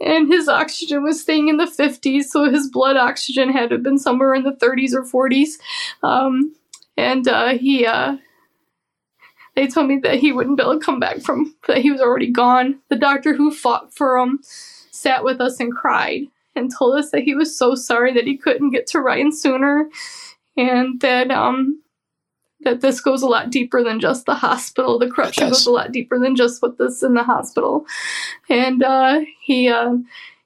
And his oxygen was staying in the 50s, so his blood oxygen had been somewhere in the 30s or 40s. Um, and uh, he uh, they told me that he wouldn't be able to come back from that he was already gone. The doctor who fought for him sat with us and cried and told us that he was so sorry that he couldn't get to Ryan sooner and that um that this goes a lot deeper than just the hospital. The corruption goes a lot deeper than just what this in the hospital. And uh, he uh,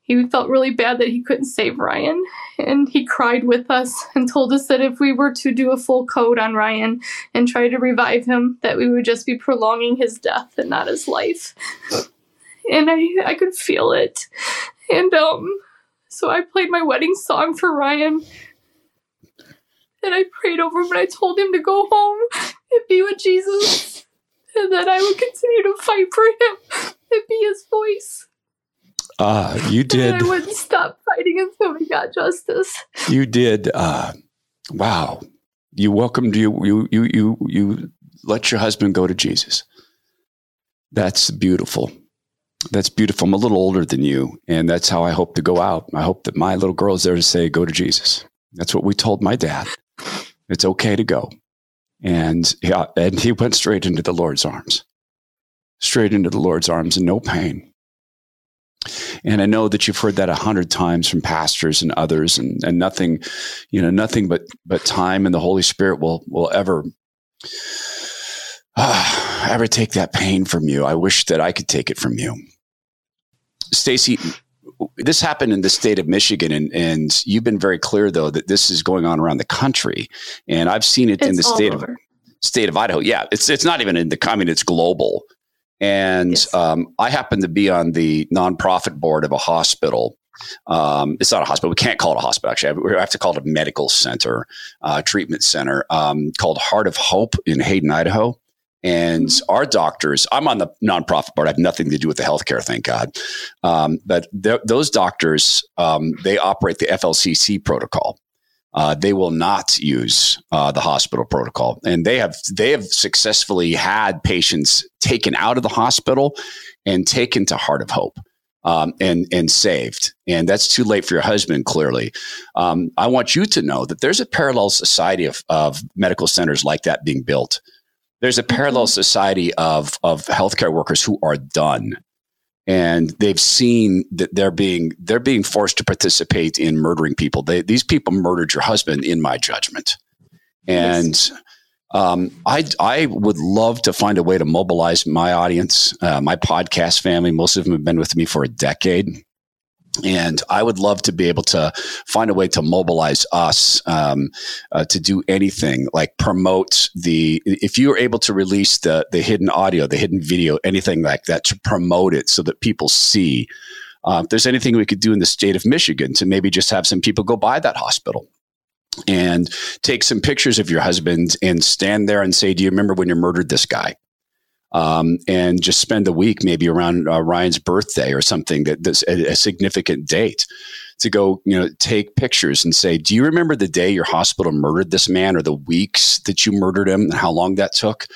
he felt really bad that he couldn't save Ryan, and he cried with us and told us that if we were to do a full code on Ryan and try to revive him, that we would just be prolonging his death and not his life. And I, I could feel it. And um, so I played my wedding song for Ryan. And I prayed over him and I told him to go home and be with Jesus. And that I would continue to fight for him and be his voice. Uh, you did. And I wouldn't stop fighting until we got justice. You did. Uh, wow. You welcomed you. You you you you let your husband go to Jesus. That's beautiful. That's beautiful. I'm a little older than you, and that's how I hope to go out. I hope that my little girl is there to say, "Go to Jesus." That's what we told my dad. It's okay to go, and yeah, and he went straight into the Lord's arms, straight into the Lord's arms, and no pain and I know that you've heard that a hundred times from pastors and others, and, and nothing, you know, nothing but but time and the Holy Spirit will will ever uh, (sighs) ever take that pain from you. I wish that I could take it from you, Stacy. This happened in the state of Michigan, and, and you've been very clear though that this is going on around the country, and I've seen it it's in the state over. of state of Idaho. Yeah, it's it's not even in the. I mean, it's global. And Yes. um, I happen to be on the nonprofit board of a hospital. Um, it's not a hospital. We can't call it a hospital. Actually, we have to call it a medical center, uh, treatment center um, called Heart of Hope in Hayden, Idaho. And our doctors, I'm on the nonprofit board. I have nothing to do with the healthcare, thank God. Um, but th- those doctors, um, they operate the FLCCC protocol. Uh, they will not use uh, the hospital protocol, and they have they have successfully had patients taken out of the hospital and taken to Heart of Hope. Um, and and saved, and that's too late for your husband. Clearly, um, I want you to know that there's a parallel society of, of medical centers like that being built. There's a parallel society of of healthcare workers who are done, and they've seen that they're being they're being forced to participate in murdering people. They, these people murdered your husband, in my judgment, and. Yes. Um, I I would love to find a way to mobilize my audience, uh, my podcast family. Most of them have been with me for a decade. And I would love to be able to find a way to mobilize us um, uh, to do anything like promote the. If you are able to release the the hidden audio, the hidden video, anything like that to promote it so that people see. Uh, if there's anything we could do in the state of Michigan to maybe just have some people go by that hospital and take some pictures of your husband and stand there and say, Do you remember when you murdered this guy? Um, and just spend a week maybe around uh, Ryan's birthday or something that that's a, a, significant date to go, you know, take pictures and say, do you remember the day your hospital murdered this man or the weeks that you murdered him and how long that took?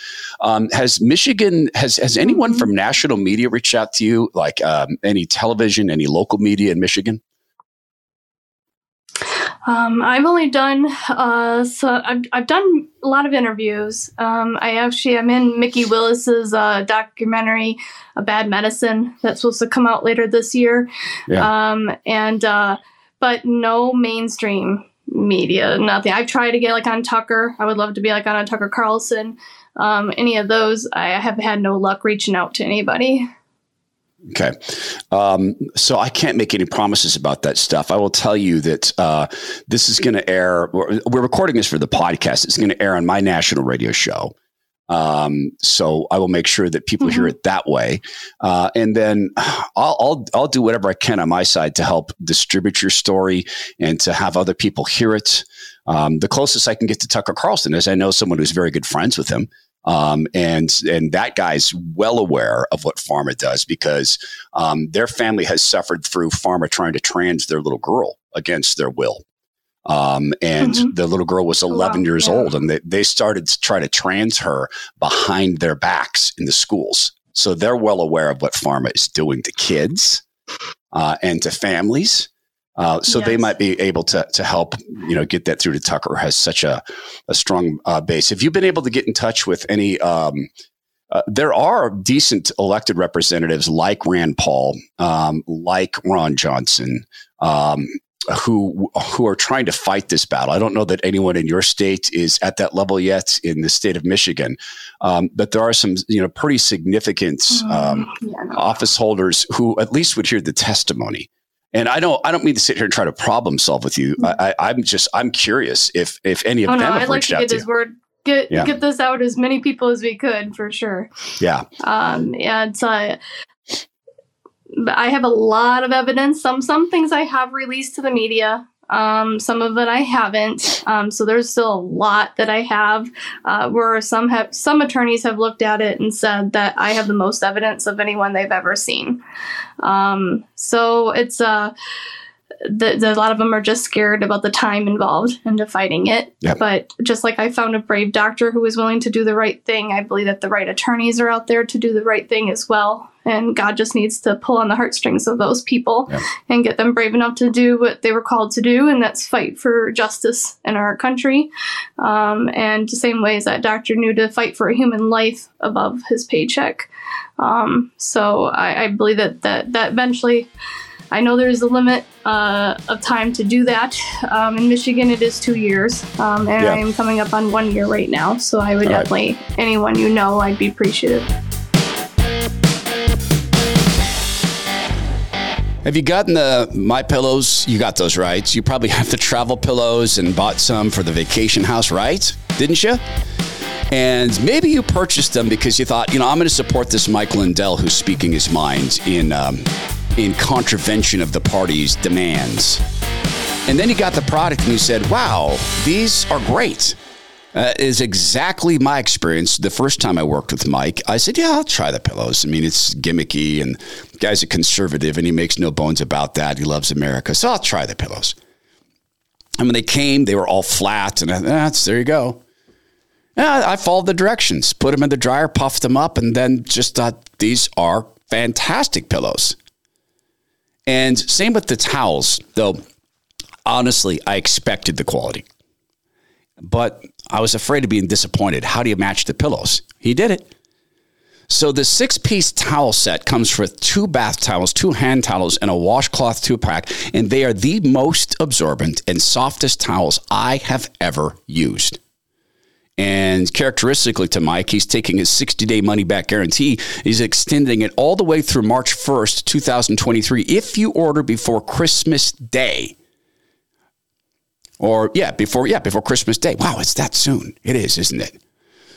Um, has Michigan, has, has anyone mm-hmm. from national media reached out to you, like um, any television, any local media in Michigan? Um, I've only done uh, so I've, I've done a lot of interviews. Um, I actually I'm in Mikki Willis's uh, documentary, "A Bad Medicine," that's supposed to come out later this year. Yeah. Um, and uh, but no mainstream media, nothing. I've tried to get like on Tucker. I would love to be like on a Tucker Carlson. Um, any of those, I have had no luck reaching out to anybody. Okay. Um, so I can't make any promises about that stuff. I will tell you that uh, this is going to air. We're recording this for the podcast. It's going to air on my national radio show. Um, so I will make sure that people mm-hmm. hear it that way. Uh, and then I'll, I'll, I'll, do whatever I can on my side to help distribute your story and to have other people hear it. Um, the closest I can get to Tucker Carlson is I know someone who's very good friends with him. Um, and and that guy's well aware of what pharma does because um, their family has suffered through pharma trying to trans their little girl against their will. Um, and mm-hmm. the little girl was 11 wow. years yeah. old, and they, they started to try to trans her behind their backs in the schools. So they're well aware of what pharma is doing to kids uh, and to families. Uh, so yes. they might be able to to help you know get that through to Tucker who has such a a strong uh, base. Have you been able to get in touch with any? Um, uh, there are decent elected representatives like Rand Paul, um, like Ron Johnson, um, who who are trying to fight this battle. I don't know that anyone in your state is at that level yet in the state of Michigan, um, but there are some you know pretty significant mm, um, yeah, no. office holders who at least would hear the testimony. And I don't, I don't mean to sit here and try to problem solve with you. Mm-hmm. I, am just, I'm curious if, if any of oh, them no, have I'd reached like to get out to word, get, yeah. get this out as many people as we could for sure. Yeah. Um, and, uh, I have a lot of evidence. Some, some things I have released to the media. Um, some of it I haven't. Um, so there's still a lot that I have. Uh, where some have some attorneys have looked at it and said that I have the most evidence of anyone they've ever seen. Um, so it's uh, the, the, a lot of them are just scared about the time involved into fighting it. Yep. But just like I found a brave doctor who was willing to do the right thing, I believe that the right attorneys are out there to do the right thing as well. And God just needs to pull on the heartstrings of those people yep. and get them brave enough to do what they were called to do, and that's fight for justice in our country. Um, and the same way as that doctor knew to fight for a human life above his paycheck. Um, so I, I believe that, that that eventually I know there's a limit uh, of time to do that. Um, in Michigan, it is two years, um, and yeah. I am coming up on one year right now. So I would All definitely, right. anyone you know, I'd be appreciative. Have you gotten the My Pillows? You got those, right? You probably (laughs) have the travel pillows and bought some for the vacation house, right? Didn't you? And maybe you purchased them because you thought, you know, I'm going to support this Mike Lindell who's speaking his mind in um, in contravention of the party's demands. And then you got the product and you said, wow, these are great. Uh, is exactly my experience. The first time I worked with Mike, I said, "Yeah, I'll try the pillows." I mean, it's gimmicky, and the guy's a conservative, and he makes no bones about that. He loves America, so I'll try the pillows. And when they came, they were all flat, and that's there you go. Yeah, I followed the directions, put them in the dryer, puffed them up, and then just thought these are fantastic pillows. And same with the towels, though honestly, I expected the quality. But I was afraid of being disappointed. How do you match the pillows? He did it. So the six piece towel set comes with two bath towels, two hand towels, and a washcloth two pack. And they are the most absorbent and softest towels I have ever used. And characteristically to Mike, he's taking his 60 day money back guarantee. He's extending it all the way through March 1st, 2023, if you order before Christmas Day. Or, yeah, before, yeah, before Christmas Day. Wow, it's that soon. It is, isn't it?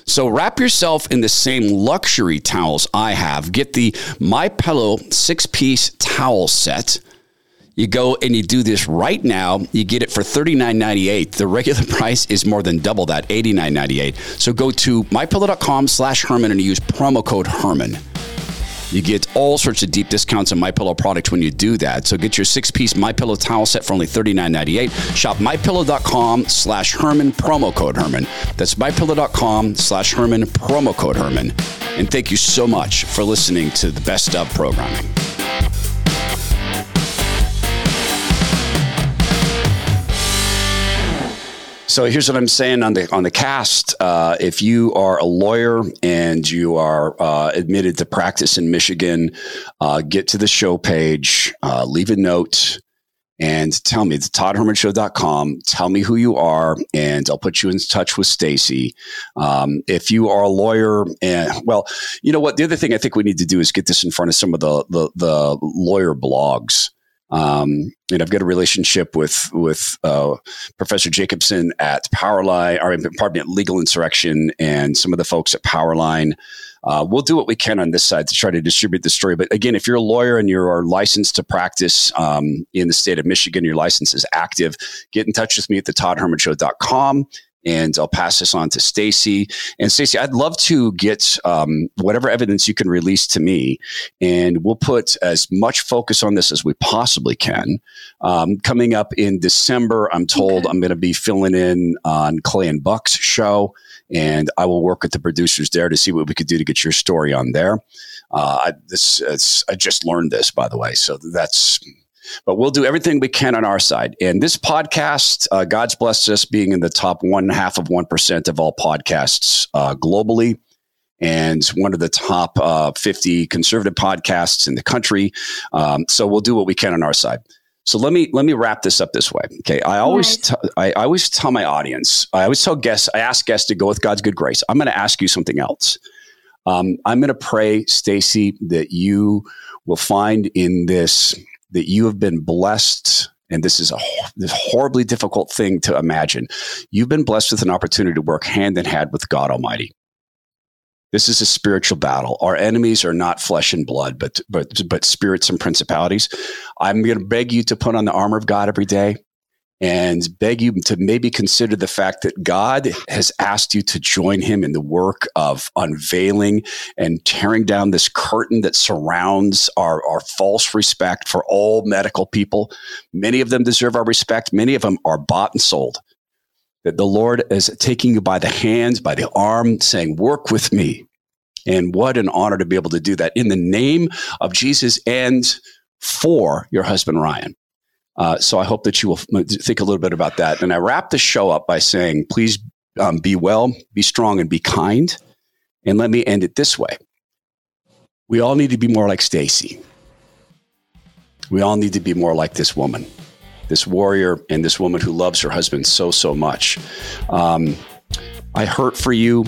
So wrap yourself in the same luxury towels I have. Get the My Pillow six piece towel set. You go and you do this right now. You get it for $39.98. The regular (laughs) price is more than double that, $89.98. So go to mypillow.com slash Herman and use promo code Herman. You get all sorts of deep discounts on My Pillow products when you do that. So get your six-piece My Pillow towel set for only $39.98. Shop mypillow.com slash Herman, promo code Herman. That's mypillow.com slash Herman, promo code Herman. And thank you so much for listening to the Best of programming. So here's what I'm saying on the on the cast. Uh, if you are a lawyer and you are uh, admitted to practice in Michigan, uh, get to the show page, uh, leave a note, and tell me. It's toddhermanshow.com. Tell me who you are, and I'll put you in touch with Stacy. Um, if you are a lawyer, and well, you know what? The other thing I think we need to do is get this in front of some of the the, the lawyer blogs. Um, and I've got a relationship with with uh, Professor Jacobson at Powerline, or pardon me, at Legal Insurrection, and some of the folks at Powerline. Uh, we'll do what we can on this side to try to distribute the story. But again, if you're a lawyer and you are licensed to practice um, in the state of Michigan, your license is active, get in touch with me at the toddhermanshow.com and I'll pass this on to Stacy. And Stacy, I'd love to get um, whatever evidence you can release to me, and we'll put as much focus on this as we possibly can. Um, coming up in December, I'm told okay. I'm going to be filling in on Clay and Buck's show, and I will work with the producers there to see what we could do to get your story on there. Uh, I, this, I just learned this, by the way, so that's but we'll do everything we can on our side. And this podcast, uh, God's blessed us being in the top one half of 1% of all podcasts uh, globally and one of the top uh, 50 conservative podcasts in the country. Um, so we'll do what we can on our side. So let me let me wrap this up this way. Okay, I always t- I, I always tell my audience, I always tell guests, I ask guests to go with God's good grace. I'm going to ask you something else. Um, I'm going to pray, Stacy, that you will find in this that you have been blessed and this is a this horribly difficult thing to imagine. You've been blessed with an opportunity to work hand in hand with God Almighty. This is a spiritual battle. Our enemies are not flesh and blood, but but but spirits and principalities. I'm going to beg you to put on the armor of God every day and beg you to maybe consider the fact that God has asked you to join him in the work of unveiling and tearing down this curtain that surrounds our, our false respect for all medical people. Many of them deserve our respect, many of them are bought and sold. That the Lord is taking you by the hands, by the arm, saying, Work with me. And what an honor to be able to do that in the name of Jesus and for your husband, Ryan. Uh, so I hope that you will think a little bit about that. And I wrap the show up by saying, please um, be well, be strong, and be kind. And let me end it this way. We all need to be more like Stacy. We all need to be more like this woman, this warrior, and this woman who loves her husband so, so much. Um, I hurt for you.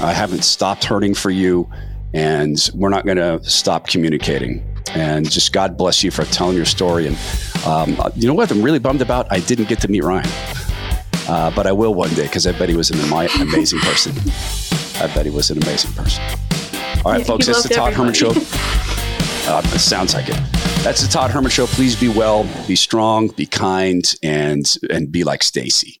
I haven't stopped hurting for you. And we're not going to stop communicating. And just God bless you for telling your story. And um, you know what I'm really bummed about? I didn't get to meet Ryan. Uh, but I will one day because I bet he was an amazing person. I bet he was an amazing person. All right, folks, that's the Todd. Herman Show. (laughs) Uh, it sounds like it. That's the Todd Herman Show. Please be well, be strong, be kind, and and be like Stacy.